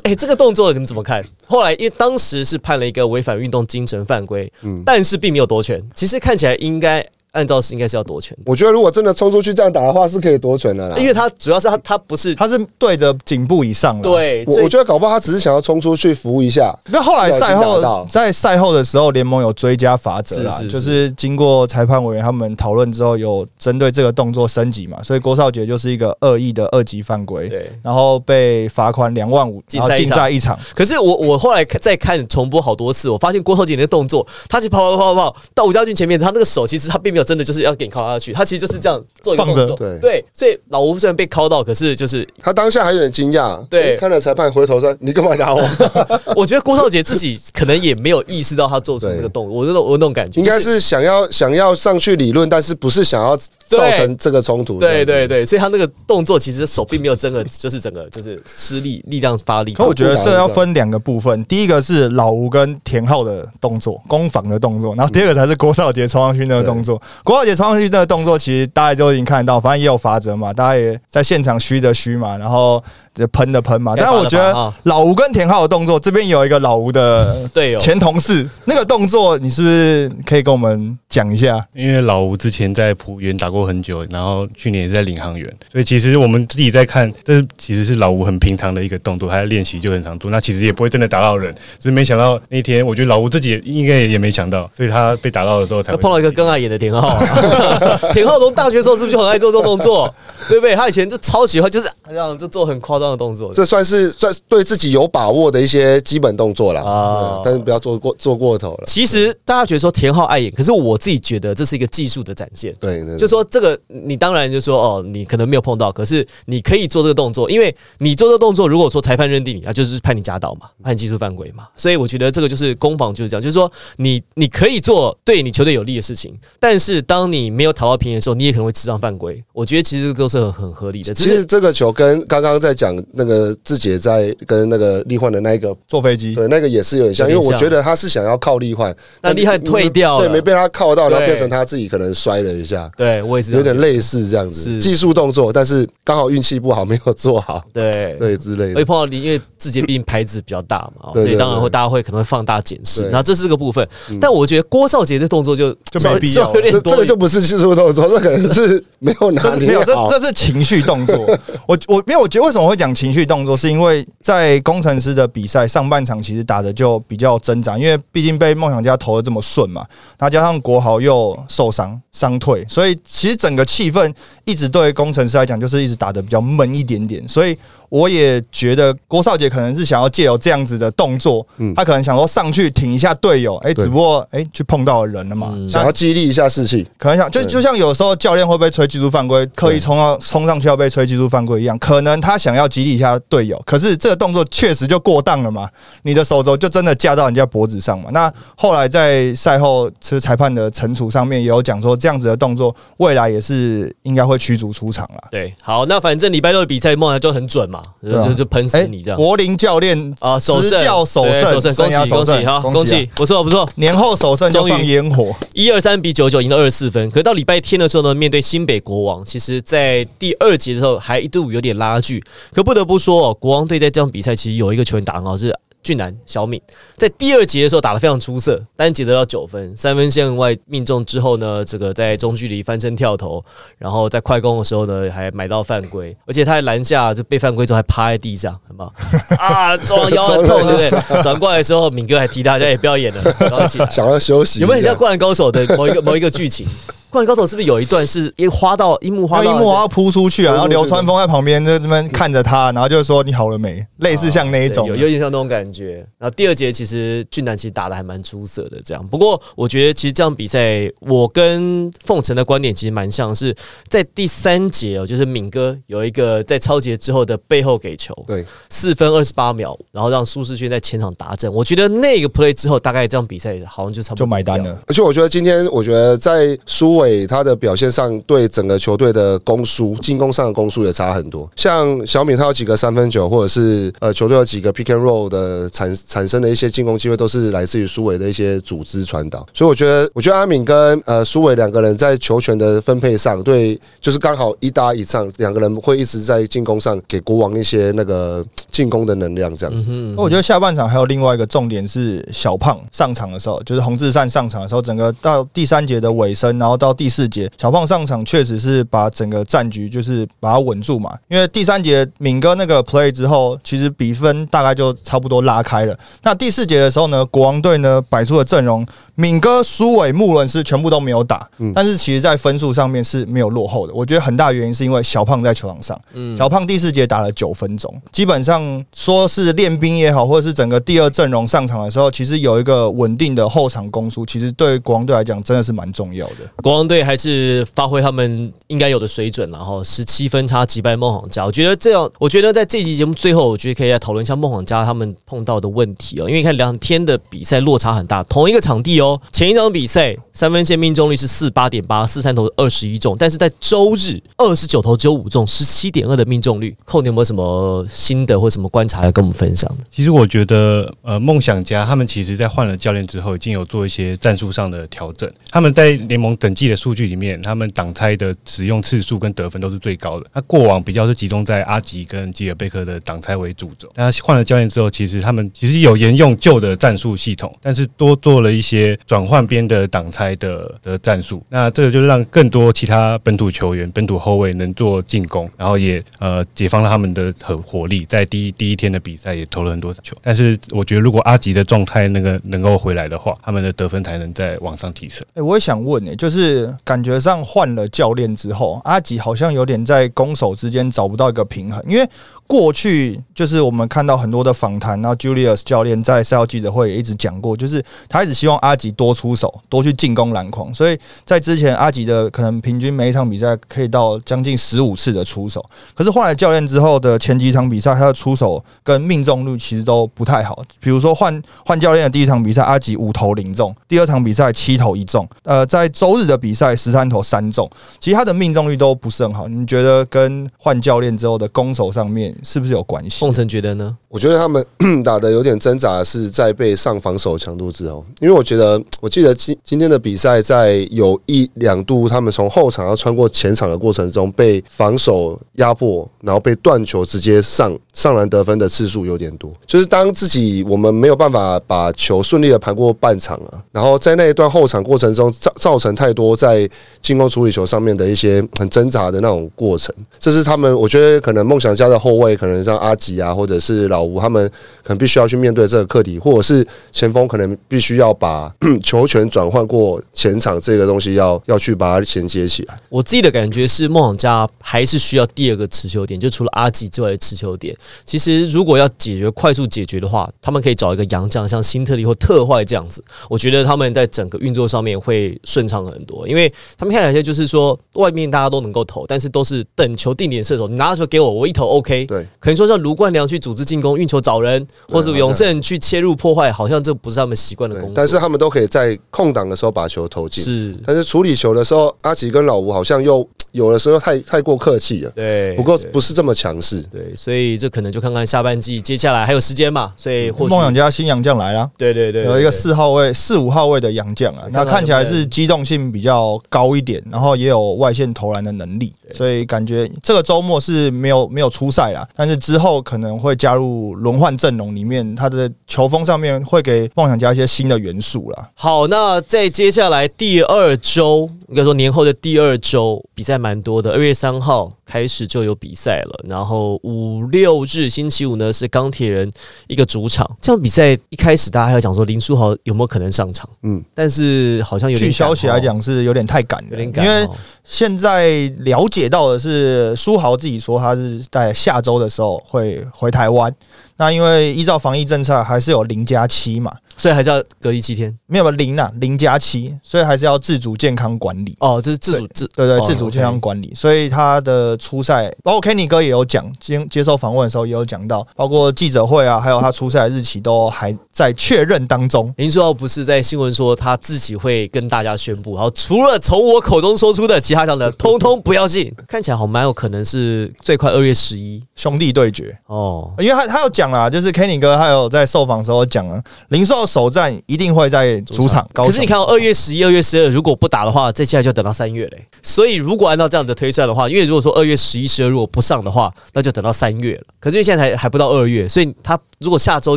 Speaker 1: 哎、这个动作你们怎么看？后来因为当时是判了一个违反运动精神犯规，
Speaker 3: 嗯。
Speaker 1: 但是并没有夺权，其实看起来应该按照是应该是要夺权的，
Speaker 3: 我觉得如果真的冲出去这样打的话，是可以夺权的啦。
Speaker 1: 因为他主要是他他不是
Speaker 2: 他是对着颈部以上的。，
Speaker 1: 对，
Speaker 3: 我我觉得搞不好他只是想要冲出去扶一下，
Speaker 2: 那后来赛后在赛后的时候，联盟有追加罚则啦，
Speaker 1: 是是是
Speaker 2: 就是经过裁判委员他们讨论之后，有针对这个动作升级嘛，所以郭少杰就是一个恶意的二级犯规，
Speaker 1: 对。
Speaker 2: 然后被罚款两万五，然后禁
Speaker 1: 禁赛一场。可是我我后来看再看重播好多次，我发现郭少杰那个动作，他去跑跑跑跑跑到吴家俊前面，他那个手其实他并没有真的就是要给你靠下去，他其实就是这样做一个动作。对，所以老吴虽然被敲到，可是就是
Speaker 3: 他当下还有点惊讶，
Speaker 1: 对
Speaker 3: 看了裁判回头说：“你干嘛打我
Speaker 1: 我觉得郭少杰自己可能也没有意识到他做出那个动作，我那种我那种感？”觉，
Speaker 3: 应该
Speaker 1: 是
Speaker 3: 想要想要上去理论，但是不是想要造成这个冲突？
Speaker 1: 对对对，所以他那个动作其实手并没有真的 就是整个就是施力力量发力。
Speaker 2: 可我觉得这要分两个部分，第一个是老吴跟田浩的动作，攻防的动作，然后第二个才是郭少杰冲上去那个动作。国浩杰冲上去那个动作，其实大家都已经看得到，反正也有法则嘛，大家也在现场虚的虚嘛，然后就喷的喷嘛。但是我觉得老吴跟田浩的动作，这边有一个老吴的
Speaker 1: 队友
Speaker 2: 前同事，那个动作你是不是可以跟我们讲一下？
Speaker 4: 因为老吴之前在浦原打过很久，然后去年也是在领航员，所以其实我们自己在看，这是其实是老吴很平常的一个动作，他在练习就很常做，那其实也不会真的打到人，只是没想到那天，我觉得老吴自己也应该也也没想到，所以他被打到的时候才会
Speaker 1: 碰到一个更碍眼的田浩、啊，田浩龙大学时候是不是就很爱做这种动作？对不对？他以前就超喜欢，就是这样就做很夸张的动作。
Speaker 3: 这算是算是对自己有把握的一些基本动作了，
Speaker 1: 啊
Speaker 3: 对但是不要做过做过头了。
Speaker 1: 其实大家觉得说田浩碍眼，可是我自己觉得这是一个技术的展现。
Speaker 3: 对，对
Speaker 1: 就说这个，你当然就说哦，你可能没有碰到，可是你可以做这个动作，因为你做这个动作，如果说裁判认定你，啊，就是判你假倒嘛，判技术犯规嘛。所以我觉得这个就是攻防就是这样，就是说你你可以做对你球队有利的事情，但是当你没有讨到平的时候，你也可能会吃上犯规。我觉得其实都是很很合理的。
Speaker 3: 其实这个球跟刚刚在讲那个志杰在跟那个力焕的那一个，
Speaker 2: 坐飞机，
Speaker 3: 对，那个也是有点像，因为我觉得他是想要靠力焕，
Speaker 1: 那力焕退掉了。
Speaker 3: 对，没被他靠到，然后变成他自己可能摔了一下，
Speaker 1: 对我也是
Speaker 3: 有点类似这样子，
Speaker 1: 是。
Speaker 3: 技术动作，但是刚好运气不好，没有做好，
Speaker 1: 对。
Speaker 3: 对之类的。会。
Speaker 1: 碰到你，因为志杰毕竟牌子比较大嘛，所以当然会大家会可能会放大检视。
Speaker 3: 对。嗯
Speaker 1: 然后这是这个部分，但我觉得郭少杰这动作就
Speaker 2: 就没必要
Speaker 3: 这这个就不是技术动作，这可能是 没有拿
Speaker 2: 这是没有，这。这是情绪动作。我我没有我觉得为什么会讲情绪动作，是因为在工程师的比赛上半场其实打的就比较挣扎，因为毕竟被梦想家投的这么顺嘛，那加上国豪又受伤伤退，所以其实整个气氛一直对工程师来讲就是一直打的比较闷一点点，所以我也觉得郭少杰可能是想要借由这样子的动作，
Speaker 3: 嗯
Speaker 2: 他可能想说上去挺一下队友，哎、
Speaker 3: 对
Speaker 2: 只不过哎、去碰到了人了嘛，
Speaker 1: 嗯
Speaker 3: 想要激励一下士气，
Speaker 2: 可能想就就像有时候教练会被吹技术犯规，刻意冲到冲上去要被吹技术犯规一样，可能他想要激励一下队友，可是这个动作确实就过当了嘛，你的手肘就真的架到人家脖子上嘛。那后来在赛后其实裁判的惩处上面也有讲说，这样子的动作未来也是应该会驱逐出场了。
Speaker 1: 对。好，那反正礼拜六的比赛梦想就很准嘛，就就就喷死
Speaker 2: 哎
Speaker 1: 你这样。
Speaker 2: 柏林教练
Speaker 1: 啊，首胜，
Speaker 2: 执教首
Speaker 1: 对
Speaker 2: 胜，
Speaker 1: 首胜，恭喜恭喜哈，恭
Speaker 2: 啊
Speaker 1: 喜，！不错不错，
Speaker 2: 年后首胜就放烟火，
Speaker 1: 一二三比九九赢了二十四分。可是到礼拜天的时候呢，面对新北国王，其实在第二节的时候还一度有点拉锯。可不得不说哦，国王队在这场比赛其实有一个球员打很好，是俊男小敏，在第二节的时候打得非常出色，单节得到九分，三分线外命中之后呢，这个在中距离翻身跳投，然后在快攻的时候呢，还买到犯规，而且他还篮下就被犯规之后还趴在地上，很棒 啊，撞腰很痛，对不对？转过来的时候，敏哥还提大家也不要演了，然后起来。
Speaker 3: 想要休息，
Speaker 1: 有没有很像《灌篮高手》的某一个某一个剧情？《灌篮高手》是不是有一段是一花到樱木花
Speaker 2: 樱木花要扑出去啊，然后流川枫在旁边在那边看着他，然后就说你好了没，类似像那一种
Speaker 1: 对有有点像那种感觉。然后第二节其实俊男其实打的还蛮出色的，这样。不过我觉得其实这场比赛，我跟凤城的观点其实蛮像是在第三节哦，就是敏哥有一个在超节之后的背后给球，
Speaker 3: 对，
Speaker 1: 四分二十八秒，然后让苏世轩在前场打阵。我觉得那个 play 之后，大概这场比赛好像就差不多
Speaker 2: 就买单了。
Speaker 3: 而且我觉得今天，我觉得在苏伟他的表现上，对整个球队的攻输、进攻上的攻输也差很多。像小敏他有几个三分球，或者是呃球队有几个 pick and roll 的产产生的一些进攻机会，都是来自于苏伟的一些组织传导。所以我觉得，我觉得阿敏跟呃苏伟两个人在球权的分配上，对，就是刚好一搭一上，两个人会一直在进攻上给国王一些那个进攻的能量，这样子。
Speaker 1: 嗯
Speaker 2: 那我觉得下半场还有另外一个重点是小胖上场的时候，就是洪志善上场的时候，整个到第三节的尾声，然后到第四节，小胖上场确实是把整个战局就是把它稳住嘛。因为第三节敏哥那个 play 之后，其实比分大概就差不多拉开了。那第四节的时候呢，国王队呢摆出的阵容，敏哥、苏伟、穆伦斯全部都没有打，但是其实在分数上面是没有落后的。我觉得很大原因是因为小胖在球场上，嗯小胖第四节打了九分钟，基本上说是练兵也好，或者是整个第二阵容上场的时候，其实有一个稳定的后场攻速，其实对国王队来讲真的是蛮重要的。
Speaker 1: 国王队还是发挥他们应该有的水准，然后十七分差击败梦想家。我觉得这样，我觉得在这期节目最后，我觉得可以来讨论一下梦想家他们碰到的问题哦。因为看两天的比赛落差很大，同一个场地哦，前一场比赛三分线命中率是四八点八，四三投二十一中，但是在周日二十九投只有五中，十七点二的命中率。寇，你有没有什么心得或什么观察要跟我们分享的？
Speaker 4: 其实我觉得，呃，梦想家他们其实在换了教练之后，已经有做一些战术上的调整。他们在联盟等级的数据里面，他们挡拆的使用次数跟得分都是最高的。那过往比较是集中在阿吉跟吉尔贝克的挡拆为主轴，那换了教练之后，其实他们其实有沿用旧的战术系统，但是多做了一些转换边的挡拆的的战术。那这个就让更多其他本土球员、本土后卫能做进攻，然后也呃解放了他们的火火力，在第一第一天的比赛也投了很多球。但是我觉得，如果阿吉的状态那个能够回来的话，他们的得分才能再往上提升。
Speaker 2: 哎、我也想问、欸，就是感觉上换了教练之后，阿吉好像有点在攻守之间找不到一个平衡，因为过去就是我们看到很多的访谈，然后 Julius 教练在赛后记者会也一直讲过，就是他一直希望阿吉多出手，多去进攻篮筐，所以在之前阿吉的可能平均每一场比赛可以到将近十五次的出手，可是换了教练之后的前几场比赛，他的出手跟命中率其实都不太好。比如说换换教练的第一场比赛，阿吉五投零中；第二场比赛七投一中。呃，在周日的比赛十三投三中，其实他的命中率都不是很好。你觉得跟换教练之后的攻守上面是不是有关系
Speaker 1: 凤？城觉得呢？
Speaker 3: 我觉得他们 打的有点挣扎，是在被上防守强度之后，因为我觉得，我记得今今天的比赛在有一两度，他们从后场要穿过前场的过程中，被防守压迫，然后被断球直接上上篮得分的次数有点多。就是当自己我们没有办法把球顺利的盘过半场啊，然后在那一段后场过程中造造成太多在进攻处理球上面的一些很挣扎的那种过程，这是他们我觉得可能梦想家的后卫，可能像阿吉啊，或者是老吴，他们可能必须要去面对这个课题，或者是前锋可能必须要把 球权转换过前场这个东西要要去把它衔接起来。
Speaker 1: 我自己的感觉是，梦想家还是需要第二个持球点，就除了阿吉之外的持球点。其实如果要解决快速解决的话，他们可以找一个洋将，像辛特利或特坏这样子。我觉得他们在整个运作上面会顺畅很多，因为他们看起来就是说，外面大家都能够投，但是都是等球定点射手，你拿球给我，我一投 OK。
Speaker 3: 对，
Speaker 1: 可能说像卢冠良去组织进攻、运球找人，或
Speaker 3: 是
Speaker 1: 永胜去切入破坏，好像这不是他们习惯的工作。，
Speaker 3: 但是他们都可以在空档的时候把球投进。
Speaker 1: 是，
Speaker 3: 但是处理球的时候，阿吉跟老吴好像又有的时候太太过客气了，
Speaker 1: 对，
Speaker 3: 不够不是这么强势。
Speaker 1: 对，所以这可能就看看下半季接下来还有时间嘛，所以或许
Speaker 2: 梦想家新洋将来了，
Speaker 1: 对对对，
Speaker 2: 有一个
Speaker 1: 对
Speaker 2: 四号位、四五号位的洋将啊，
Speaker 1: 看
Speaker 2: 那
Speaker 1: 看
Speaker 2: 看起来是机动性比较高一点，然后也有外线投篮的能力，所以感觉这个周末是没有没有出赛啦，但是之后可能会加入轮换阵容里面，他的球风上面会给梦想家一些新的元素啦。
Speaker 1: 好，那在接下来第二周，应该说年后的第二周比赛蛮多的。二月三号开始就有比赛了，然后五六日星期五呢是钢铁人一个主场。这场比赛一开始大家还有讲说林书豪有没有可能上场，
Speaker 3: 嗯，
Speaker 1: 但是好像有点
Speaker 2: 据消息来讲是有点太赶了，
Speaker 1: 有点赶
Speaker 2: 因为
Speaker 1: 哦
Speaker 2: 现在了解到的是，书豪自己说他是在下周的时候会回台湾。那因为依照防疫政策，还是有零加七嘛，
Speaker 1: 所以还是要隔离七天
Speaker 2: 没有吧零啊，零加七，所以还是要自主健康管理。
Speaker 1: 哦，这是自主自
Speaker 2: 对对，
Speaker 1: 哦
Speaker 2: 自主健康管理，所以他的初赛，包括 Kenny 哥也有讲，接接受访问的时候也有讲到，包括记者会啊，还有他初赛的日期都还在确认当中。
Speaker 1: 林书豪不是在新闻说他自己会跟大家宣布，然后除了从我口中说出的，其他讲的通通不要信。看起来好蛮有可能是最快二月十一
Speaker 2: 兄弟对决，
Speaker 1: 哦。
Speaker 2: 因为他他有讲啦，就是 Kenny 哥还有在受访的时候讲了，林书豪首战一定会在主场高。
Speaker 1: 可是你看到，二月十一、二月十二如果不打的话，接下来就等到三月嘞。所以如果按照这样的推算的话，因为如果说二月十一、十二如果不上的话，那就等到三月了。可是因为现在还还不到二月，所以他如果下周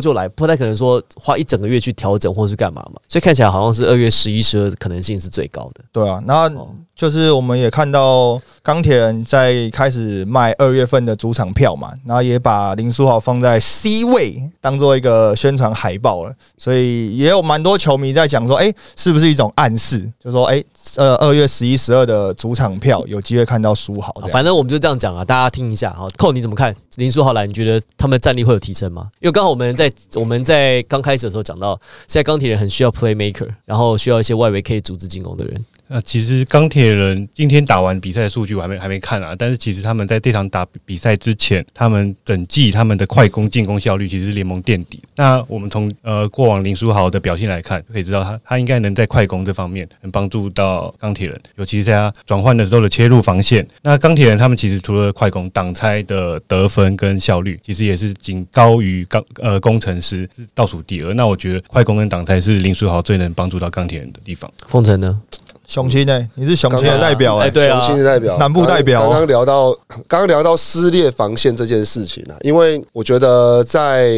Speaker 1: 就来，不太可能说花一整个月去调整或是干嘛嘛。所以看起来好像是二月十一、十二可能性是最高的。
Speaker 2: 对啊，那
Speaker 1: 哦
Speaker 2: 就是我们也看到钢铁人在开始卖二月份的主场票嘛，然后也把林书豪放在 C 位当做一个宣传海报了，所以也有蛮多球迷在讲说，哎、是不是一种暗示？就说，哎、呃，二月十一、十二的主场票有机会看到书豪这样。
Speaker 1: 反正我们就这样讲啊，大家听一下哈。寇你怎么看？林书豪来，你觉得他们战力会有提升吗？因为刚好我们在我们在刚开始的时候讲到，现在钢铁人很需要 playmaker，然后需要一些外围可以组织进攻的人。
Speaker 4: 那其实钢铁人今天打完比赛的数据我还没还没看啊，但是其实他们在这场打比赛之前，他们整季他们的快攻进攻效率其实是联盟垫底。那我们从呃过往林书豪的表现来看，可以知道他他应该能在快攻这方面能帮助到钢铁人，尤其是在他转换的时候的切入防线。那钢铁人他们其实除了快攻挡拆的得分跟效率，其实也是仅高于钢呃工程师是倒数第二。那我觉得快攻跟挡拆是林书豪最能帮助到钢铁人的地方。
Speaker 1: 凤城呢？
Speaker 2: 雄心呢？你是雄心的代表哎、
Speaker 1: 哎对啊
Speaker 3: 雄心的代表，
Speaker 2: 南部代表
Speaker 3: 刚刚聊到，刚刚聊到撕裂防线这件事情啊，因为我觉得在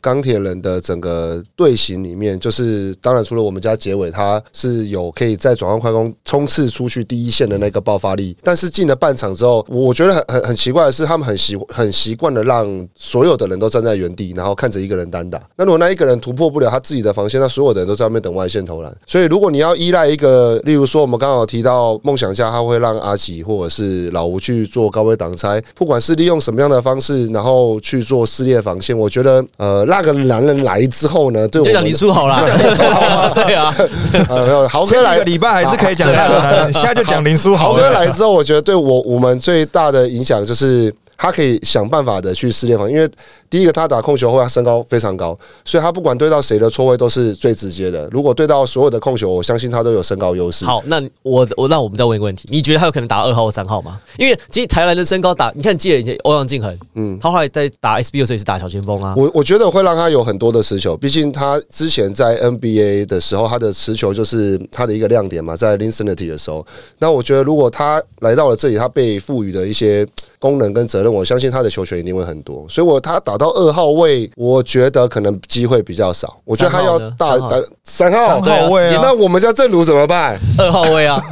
Speaker 3: 钢铁人的整个队形里面，就是当然除了我们家结尾，他是有可以在转换快攻冲刺出去第一线的那个爆发力，但是进了半场之后，我觉得很很很奇怪的是，他们很习很习惯的让所有的人都站在原地，然后看着一个人单打。那如果那一个人突破不了他自己的防线，那所有的人都在外面等外线投篮。所以如果你要依赖一个，例如说我们刚好提到梦想家，他会让阿吉或者是老吴去做高位挡拆，不管是利用什么样的方式，然后去做撕裂防线，我觉得呃那个男人来之后呢，对我
Speaker 1: 就讲
Speaker 3: 们
Speaker 1: 林书豪啦，对啊，
Speaker 3: 呃没有豪哥来
Speaker 2: 礼拜还是可以讲那个男人，现在就讲林书豪
Speaker 3: 豪哥
Speaker 2: 了。
Speaker 3: 来之后，我觉得对我我们最大的影响就是。他可以想办法的去撕裂防，因为第一个他打控球后，他身高非常高，所以他不管对到谁的错位都是最直接的。如果对到所有的控球，我相信他都有身高优势。
Speaker 1: 好，那我我那我们再问一个问题，你觉得他有可能打二号或三号吗？因为其实台湾的身高打，你看记得以前欧阳靖恒，嗯，他后来在打 SBO 的时候也是打小前锋啊，
Speaker 3: 我我觉得会让他有很多的持球，毕竟他之前在 NBA 的时候，他的持球就是他的一个亮点嘛，在 Linsanity 的时候。那我觉得如果他来到了这里，他被赋予的一些功能跟责任，我相信他的球权一定会很多。所以我他打到二号位，我觉得可能机会比较少。我觉得他要大
Speaker 1: 三号呢
Speaker 3: 打三号。
Speaker 2: 号位
Speaker 3: 那我们家正如怎么办？
Speaker 1: 二号位啊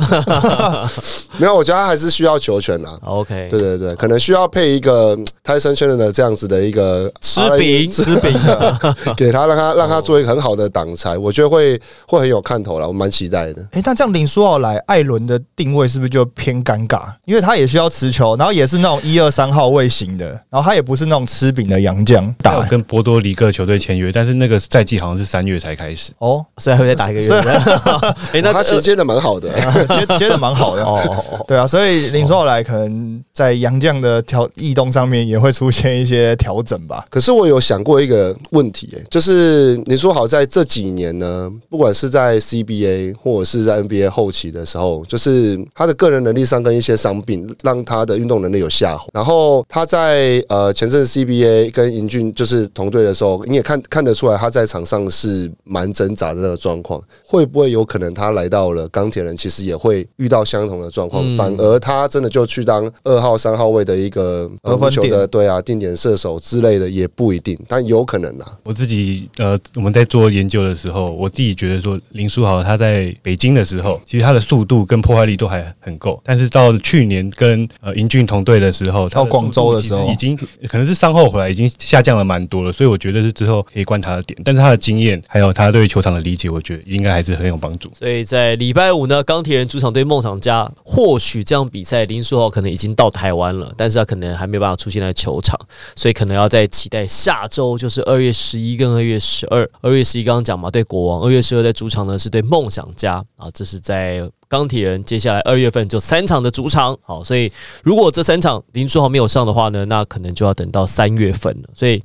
Speaker 3: 没有，我觉得他还是需要球权啦。
Speaker 1: OK，
Speaker 3: 对对对，可能需要配一个泰森圈的这样子的一个
Speaker 1: 吃饼
Speaker 2: 吃饼的，
Speaker 3: 给他，让他让他做一个很好的挡拆，我觉得会会很有看头了，我蛮期待的。
Speaker 2: 哎、那这样林书豪来，艾伦的定位是不是就偏尴尬？因为他也需要持球，然后也是那种一二三号位型的，然后他也不是那种吃饼的洋将打。
Speaker 4: 跟波多黎各球队签约，但是那个赛季好像是三月才开始。
Speaker 2: 哦，
Speaker 1: 所以还会再打一个月。哎，那
Speaker 3: 他衔接的蛮好的，
Speaker 2: 接接的蛮好的。
Speaker 1: 哦
Speaker 2: 对啊，所以林书豪来可能在洋将的调异动上面也会出现一些调整吧。
Speaker 3: 可是我有想过一个问题、欸，就是你说好在这几年呢，不管是在 CBA 或者是在 NBA 后期的时候，就是他的个人能力上跟一些伤病，让他的运动能力有下滑。然后他在呃前阵 CBA 跟银俊就是同队的时候，你也看看得出来他在场上是蛮挣扎的那个状况。会不会有可能他来到了钢铁人，其实也会遇到相同的状况，
Speaker 1: 嗯
Speaker 3: 反而他真的就去当二号、三号位的一个呃
Speaker 2: 得分
Speaker 3: 球的对啊定点射手之类的也不一定，但有可能啊。
Speaker 4: 我自己呃，我们在做研究的时候，我自己觉得说林书豪他在北京的时候，其实他的速度跟破坏力都还很够，但是到去年跟呃英俊同队的时候，
Speaker 2: 到广州的时候
Speaker 4: 已经可能是伤后回来，已经下降了蛮多了，所以我觉得是之后可以观察的点。但是他的经验还有他对球场的理解，我觉得应该还是很有帮助。
Speaker 1: 所以在礼拜五呢，钢铁人主场对梦想家，或许这场比赛林书豪可能已经到台湾了，但是他可能还没有办法出现在球场，所以可能要再期待下周，就是二月十一跟二月十二。二月十一刚刚讲嘛，对国王；二月十二在主场呢是对梦想家啊，这是在。钢铁人接下来二月份就三场的主场，好，所以如果这三场林书豪没有上的话呢，那可能就要等到三月份了，所以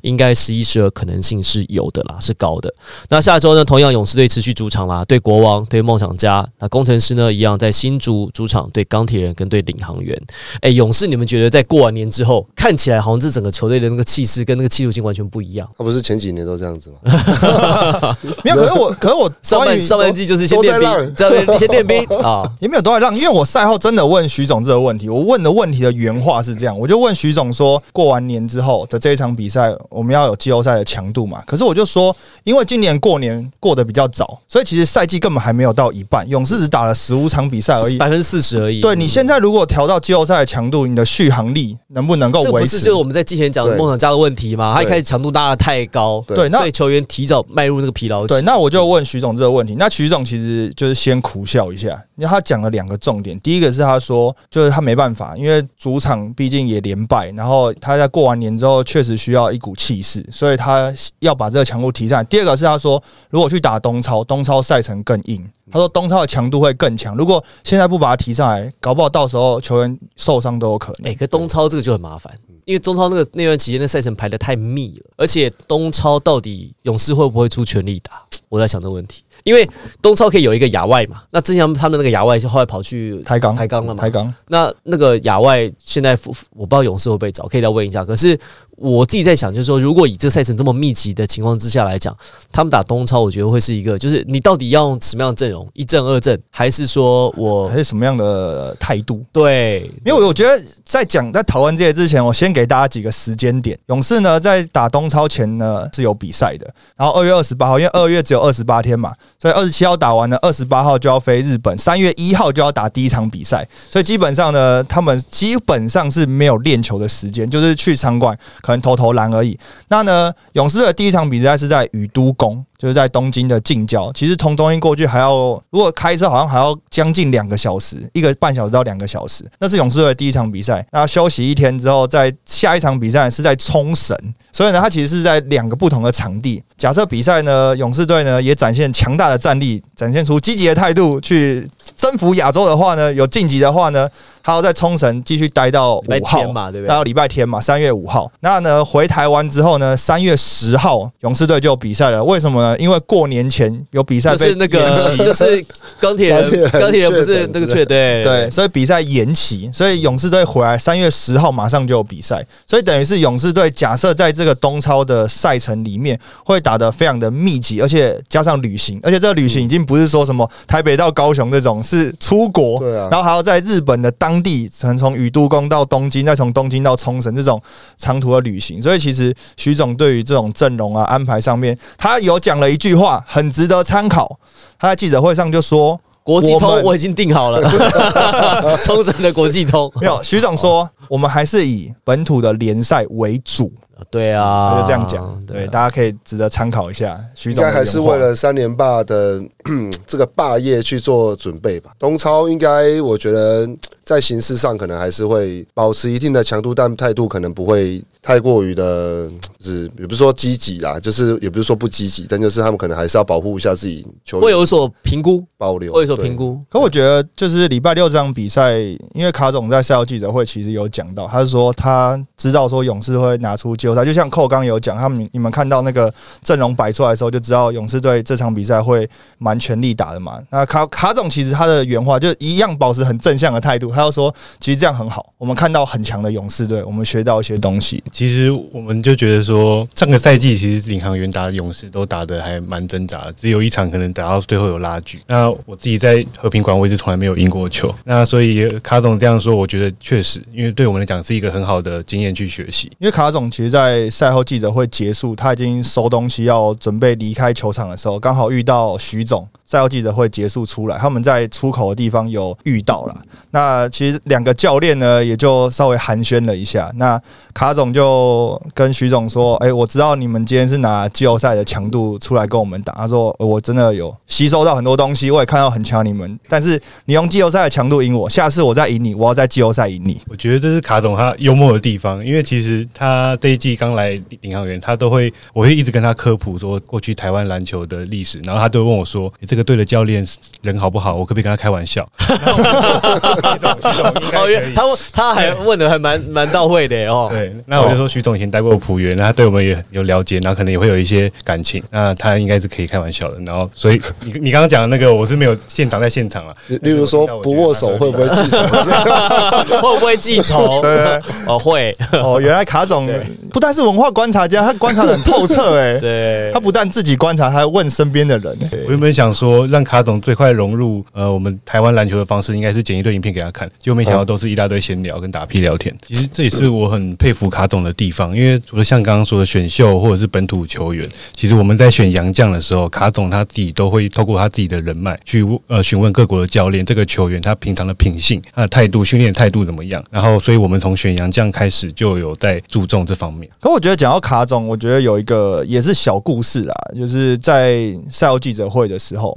Speaker 1: 应该十一、十二可能性是有的啦，是高的。那下周呢，同样勇士队持续主场啦，对国王、对梦想家。那工程师呢，一样在新竹主场对钢铁人跟对领航员。哎，勇士，你们觉得在过完年之后，看起来好像这整个球队的那个气势跟那个气度性完全不一样。
Speaker 3: 他不是前几年都这样子吗？
Speaker 2: 没有，可是我，可是我
Speaker 1: 上半上半季就是先练兵，这边先练兵 啊。
Speaker 2: 也没有多少让，因为我赛后真的问徐总这个问题，我问的问题的原话是这样，我就问徐总说，过完年之后的这一场比赛，我们要有季后赛的强度嘛？可是我就说，因为今年过年过得比较早，所以其实赛季根本还没有到一半，勇士只打了十五场比赛而已。
Speaker 1: 百分之四十而已。
Speaker 2: 对你现在如果调到季后赛的强度，你的续航力能不能够维持？
Speaker 1: 是就是我们在之前讲的梦想家的问题嘛？他一开始强度拉的太高，
Speaker 3: 对
Speaker 2: 对，那
Speaker 1: 所以球员提早迈入那个疲劳期。
Speaker 2: 对，那我就问徐总这个问题。那徐总其实就是先苦笑一下，因为他讲了两个重点。第一个是他说，就是他没办法，因为主场毕竟也连败，然后他在过完年之后确实需要一股气势，所以他要把这个强度提上来。第二个是他说，如果去打东超，东超赛程更硬，他说东超的强度会更强。如果现在不把它提上来，搞不好到时候球员受伤都有可能。
Speaker 1: 哎、可东超这个就很麻烦，因为中超那个那段期间的赛程排的太密了，而且东超到底勇士会不会出全力打？我在想这个问题，因为东超可以有一个亚外嘛，那之前他们那个亚外就后来跑去
Speaker 2: 抬杠，
Speaker 1: 抬杠了嘛
Speaker 2: 抬，杠。
Speaker 1: 那那个亚外现在我不知道勇士会不会找，可以再问一下。可是我自己在想，就是说，如果以这个赛程这么密集的情况之下来讲，他们打东超，我觉得会是一个，就是你到底要用什么样的阵容，一阵二阵，还是说我
Speaker 2: 还是什么样的态度？
Speaker 1: 对，
Speaker 2: 因为我觉得在讲在讨论这些之前，我先给大家几个时间点。勇士呢，在打东超前呢是有比赛的，然后二月二十八号，因为二月只有二十八天嘛，所以二十七号打完了，二十八号就要飞日本，三月一号就要打第一场比赛，所以基本上呢，他们基本上是没有练球的时间，就是去场馆可能投投篮而已。那呢，勇士的第一场比赛是在宇都宫。就是在东京的近郊，其实从东京过去还要，如果开车好像还要将近两个小时，一个半小时到两个小时。那是勇士队的第一场比赛，那休息一天之后，在下一场比赛是在冲绳，所以呢，它其实是在两个不同的场地。假设比赛呢，勇士队呢也展现强大的战力，展现出积极的态度去征服亚洲的话呢，有晋级的话呢，他要在冲绳继续待到五号
Speaker 1: 嘛，对不对？
Speaker 2: 待到礼拜天嘛，三月五号。那呢，回台湾之后呢，三月十号勇士队就有比赛了。为什么呢？因为过年前有比赛，
Speaker 1: 是那个 就是钢铁人，钢铁人不是那个确对
Speaker 2: 对，所以比赛延期，所以勇士队回来三月十号马上就有比赛，所以等于是勇士队假设在这个东超的赛程里面会打得非常的密集，而且加上旅行，而且这个旅行已经不是说什么台北到高雄这种，是出国，
Speaker 3: 对啊，
Speaker 2: 然后还要在日本的当地，从从宇都宫到东京，再从东京到冲绳这种长途的旅行，所以其实徐总对于这种阵容啊安排上面，他有讲了一句。话很值得参考。他在记者会上就说：“
Speaker 1: 国际通我已经定好了，冲绳的国际通
Speaker 2: 没有。”徐总说：“我们还是以本土的联赛为主。”
Speaker 1: 对啊，
Speaker 2: 他就这样讲。对，大家可以值得参考一下。徐总
Speaker 3: 应该还是为了三连霸的这个霸业去做准备吧。东超应该，我觉得在形式上可能还是会保持一定的强度，但态度可能不会。太过于的，是也不是说积极啦，就是也不是说不积极，但就是他们可能还是要保护一下自己球员，
Speaker 1: 会有所评估
Speaker 3: 保留，
Speaker 1: 会有所评估。
Speaker 2: 可我觉得就是礼拜六这场比赛，因为卡总在赛后记者会其实有讲到，他是说他知道说勇士会拿出季后赛，就像寇刚有讲，他们你们看到那个阵容摆出来的时候，就知道勇士队这场比赛会蛮全力打的嘛。那卡卡总其实他的原话就一样保持很正向的态度，他要说其实这样很好，我们看到很强的勇士队，我们学到一些东西。
Speaker 4: 其实我们就觉得说，上个赛季其实领航员打勇士都打得还蛮挣扎的，只有一场可能打到最后有拉锯。那我自己在和平馆，我一直从来没有赢过球。那所以卡总这样说，我觉得确实，因为对我们来讲是一个很好的经验去学习。
Speaker 2: 因为卡总其实，在赛后记者会结束，他已经收东西要准备离开球场的时候，刚好遇到徐总。赛后记者会结束出来，他们在出口的地方有遇到了。那其实两个教练呢，也就稍微寒暄了一下。那卡总就跟徐总说：“哎，我知道你们今天是拿季后赛的强度出来跟我们打。他说我真的有吸收到很多东西，我也看到很强你们。但是你用季后赛的强度赢我，下次我再赢你，我要在季后赛赢你。
Speaker 4: 我觉得这是卡总他幽默的地方，因为其实他这一季刚来领航员，他都会我会一直跟他科普说过去台湾篮球的历史，然后他都会问我说：这个。队的教练人好不好？我可不可以跟他开玩笑？
Speaker 1: 哦，他他还问的还蛮蛮到位的哦。
Speaker 4: 对，那我就说徐总以前待过普元，他对我们也有了解，然后可能也会有一些感情。那他应该是可以开玩笑的。然后，所以你你刚刚讲的那个，我是没有现场在现场了。
Speaker 3: 例如说不握手会不会记仇？
Speaker 1: 会不会记仇？
Speaker 2: 对，
Speaker 1: 哦会。
Speaker 2: 哦，原来卡总不但是文化观察家，他观察的很透彻哎。
Speaker 1: 对，
Speaker 2: 他不但自己观察，还问身边的人。
Speaker 4: 我原本想说。让卡总最快融入呃我们台湾篮球的方式，应该是剪一堆影片给他看，结果没想到都是一大堆闲聊跟打屁聊天。其实这也是我很佩服卡总的地方，因为除了像刚刚说的选秀或者是本土球员，其实我们在选洋将的时候，卡总他自己都会透过他自己的人脉去呃询问各国的教练，这个球员他平常的品性、他的态度、训练态度怎么样。然后，所以我们从选洋将开始就有在注重这方面。
Speaker 2: 可我觉得讲到卡总，我觉得有一个也是小故事啊，就是在赛后记者会的时候。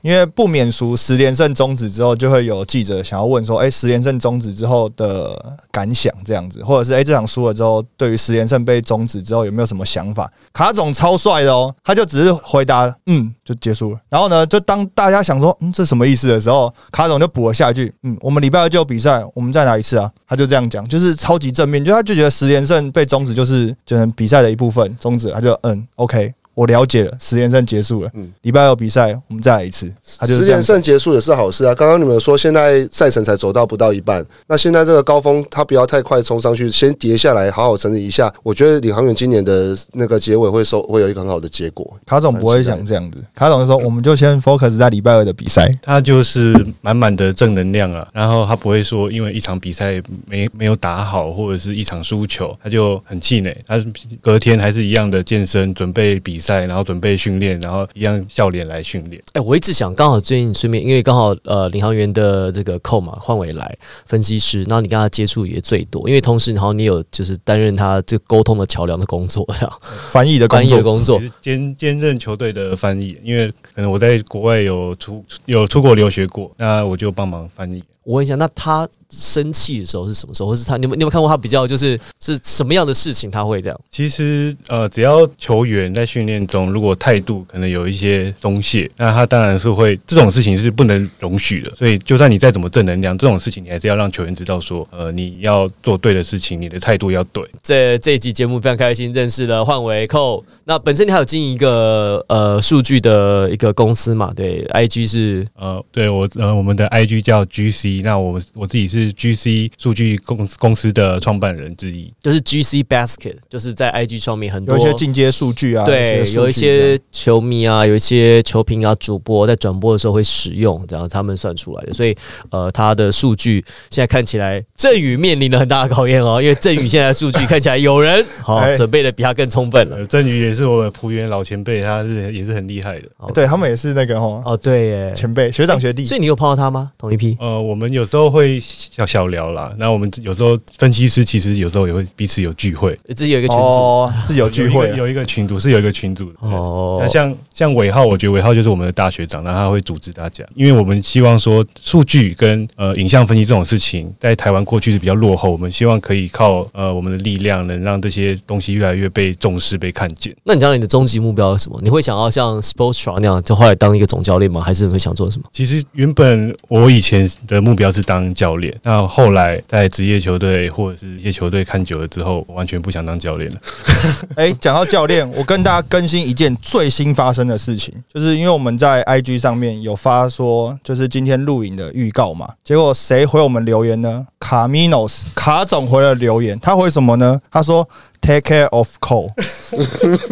Speaker 2: 因为不免俗，十连胜终止之后，就会有记者想要问说：“哎，十连胜终止之后的感想这样子，或者是哎这场输了之后，对于十连胜被终止之后有没有什么想法？”卡总超帅的哦，他就只是回答“嗯”就结束了。然后呢，就当大家想说“嗯，这什么意思”的时候，卡总就补了下一句：“嗯，我们礼拜二就有比赛，我们再来一次啊。”他就这样讲，就是超级正面，就他就觉得十连胜被终止就是就是比赛的一部分，终止他就嗯，OK。我了解了，十连胜结束了，
Speaker 3: 嗯
Speaker 2: 礼拜二比赛我们再来一次，他就是
Speaker 3: 十连。胜结束也是好事啊。刚刚你们说现在赛程才走到不到一半，那现在这个高峰他不要太快冲上去，先跌下来，好好整理一下。我觉得领航员今年的那个结尾会收会有一个很好的结果。
Speaker 2: 卡总不会想这样子，卡总说我们就先 focus 在礼拜二的比赛。
Speaker 4: 他就是满满的正能量啊，然后他不会说因为一场比赛没没有打好，或者是一场输球，他就很气馁。他隔天还是一样的健身，准备比赛，然后准备训练，然后一样笑脸来训练。
Speaker 1: 哎、我一直想，刚好最近顺便，因为刚好呃，领航员的这个扣嘛，换回来分析师，然后你跟他接触也最多，因为同时然后你有就是担任他这个沟通的桥梁的工作，
Speaker 2: 翻译的工
Speaker 1: 翻译的
Speaker 2: 作，
Speaker 1: 工作
Speaker 4: 兼兼任球队的翻译，因为可能我在国外有出有出国留学过，那我就帮忙翻译。
Speaker 1: 我问一下，那他生气的时候是什么时候？或是他你有没有你有没有看过他比较就是是什么样的事情他会这样？
Speaker 4: 其实呃，只要球员在训练中如果态度可能有一些松懈，那他当然是会这种事情是不能容许的。所以就算你再怎么正能量，这种事情你还是要让球员知道说，呃，你要做对的事情，你的态度要对。
Speaker 1: 这这一集节目非常开心认识了换维寇。那本身你还有经营一个呃数据的一个公司嘛？对，IG 是
Speaker 4: 呃，对我呃，我们的 IG 叫 GC，那我们我自己是 GC 数据公公司的创办人之一。
Speaker 1: 就是 GC Basket，就是在 IG 上面很多
Speaker 2: 有一些进阶数据啊，
Speaker 1: 对，有一些球迷啊，有一些球评啊，主播在转播的时候会使用，这样他们算出来的。所以，呃，他的数据现在看起来，振宇面临了很大的考验哦，因为振宇现在的数据看起来有人 好、
Speaker 2: 哎
Speaker 1: 准备的比他更充分了。
Speaker 4: 呃，郑宇也是我们浦原老前辈，他是也是很厉害的。
Speaker 2: 哦对他们也是那个哦
Speaker 1: 哦，对耶，
Speaker 2: 前辈学长学弟
Speaker 1: 所，以你有碰到他吗？同一批？
Speaker 4: 呃，我们有时候会小小聊啦，那我们有时候分析师其实有时候也会彼此有聚会，
Speaker 1: 自己有一个群组
Speaker 2: 哦，是有聚会啊，
Speaker 4: 有一个有一个群组是有一个群
Speaker 1: 哦
Speaker 4: 那像像尾浩，我觉得尾浩就是我们的大学长，那他会组织大家，因为我们希望说数据跟呃影像分析这种事情，在台湾过去是比较落后，我们希望可以靠呃我们的力量，能让这些东西越来越被重视、被看见。
Speaker 1: 那你知道你的终极目标是什么？你会想要像 Sports 那样，就后来当一个总教练吗？还是你会想做什么？
Speaker 4: 其实原本我以前的目标是当教练，那后来在职业球队或者是一些球队看久了之后，我完全不想当教练了。
Speaker 2: 哎，讲到教练，我跟大家更新一件最新发生的事情，就是因为我们在 IG 上面有发说，就是今天录影的预告嘛，结果谁回我们留言呢？卡米诺斯卡总回了留言，他回什么呢？他说 “Take care of Cole”，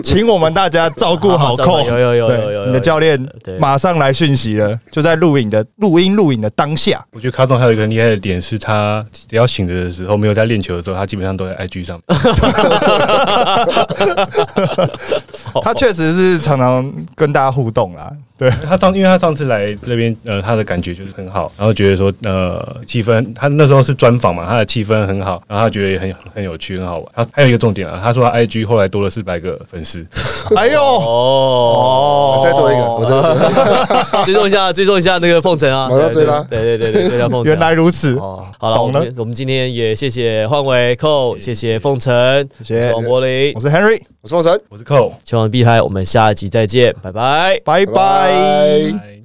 Speaker 2: 请我们大家照顾好 Cole。
Speaker 1: 有有有有有
Speaker 2: 你的教练
Speaker 1: 对
Speaker 2: 马上来讯息了，就在录影的录音录影的当下。
Speaker 4: 我觉得卡总还有一个很厉害的点是，他只要醒着的时候，没有在练球的时候，他基本上都在 IG 上面。
Speaker 2: 他确实是常常跟大家互动啦，对，
Speaker 4: 他上，因为他上次来这边，呃，他的感觉就是很好，然后觉得说，呃，气氛，他那时候是专访嘛，他的气氛很好，然后他觉得也很很有趣，很好玩。他还有一个重点啊，他说他 IG 后来多了四百个粉丝，
Speaker 2: 哎呦，
Speaker 1: 哦，
Speaker 3: 再多一个，我真的是
Speaker 1: 追踪一下，追踪一下那个凤城啊，
Speaker 3: 我要追他
Speaker 1: 对对对对，追他凤城。
Speaker 2: 原来如此，
Speaker 1: 哦，好了，我们我们今天也谢谢换伟寇，谢谢凤城，
Speaker 2: 谢谢。
Speaker 1: 王柏林
Speaker 2: 我，是 Henry，
Speaker 3: 我是 phong 神，
Speaker 4: 我是寇。
Speaker 1: 千万避开，我们下一集再见，拜拜。
Speaker 2: 拜拜。
Speaker 3: 拜
Speaker 4: 拜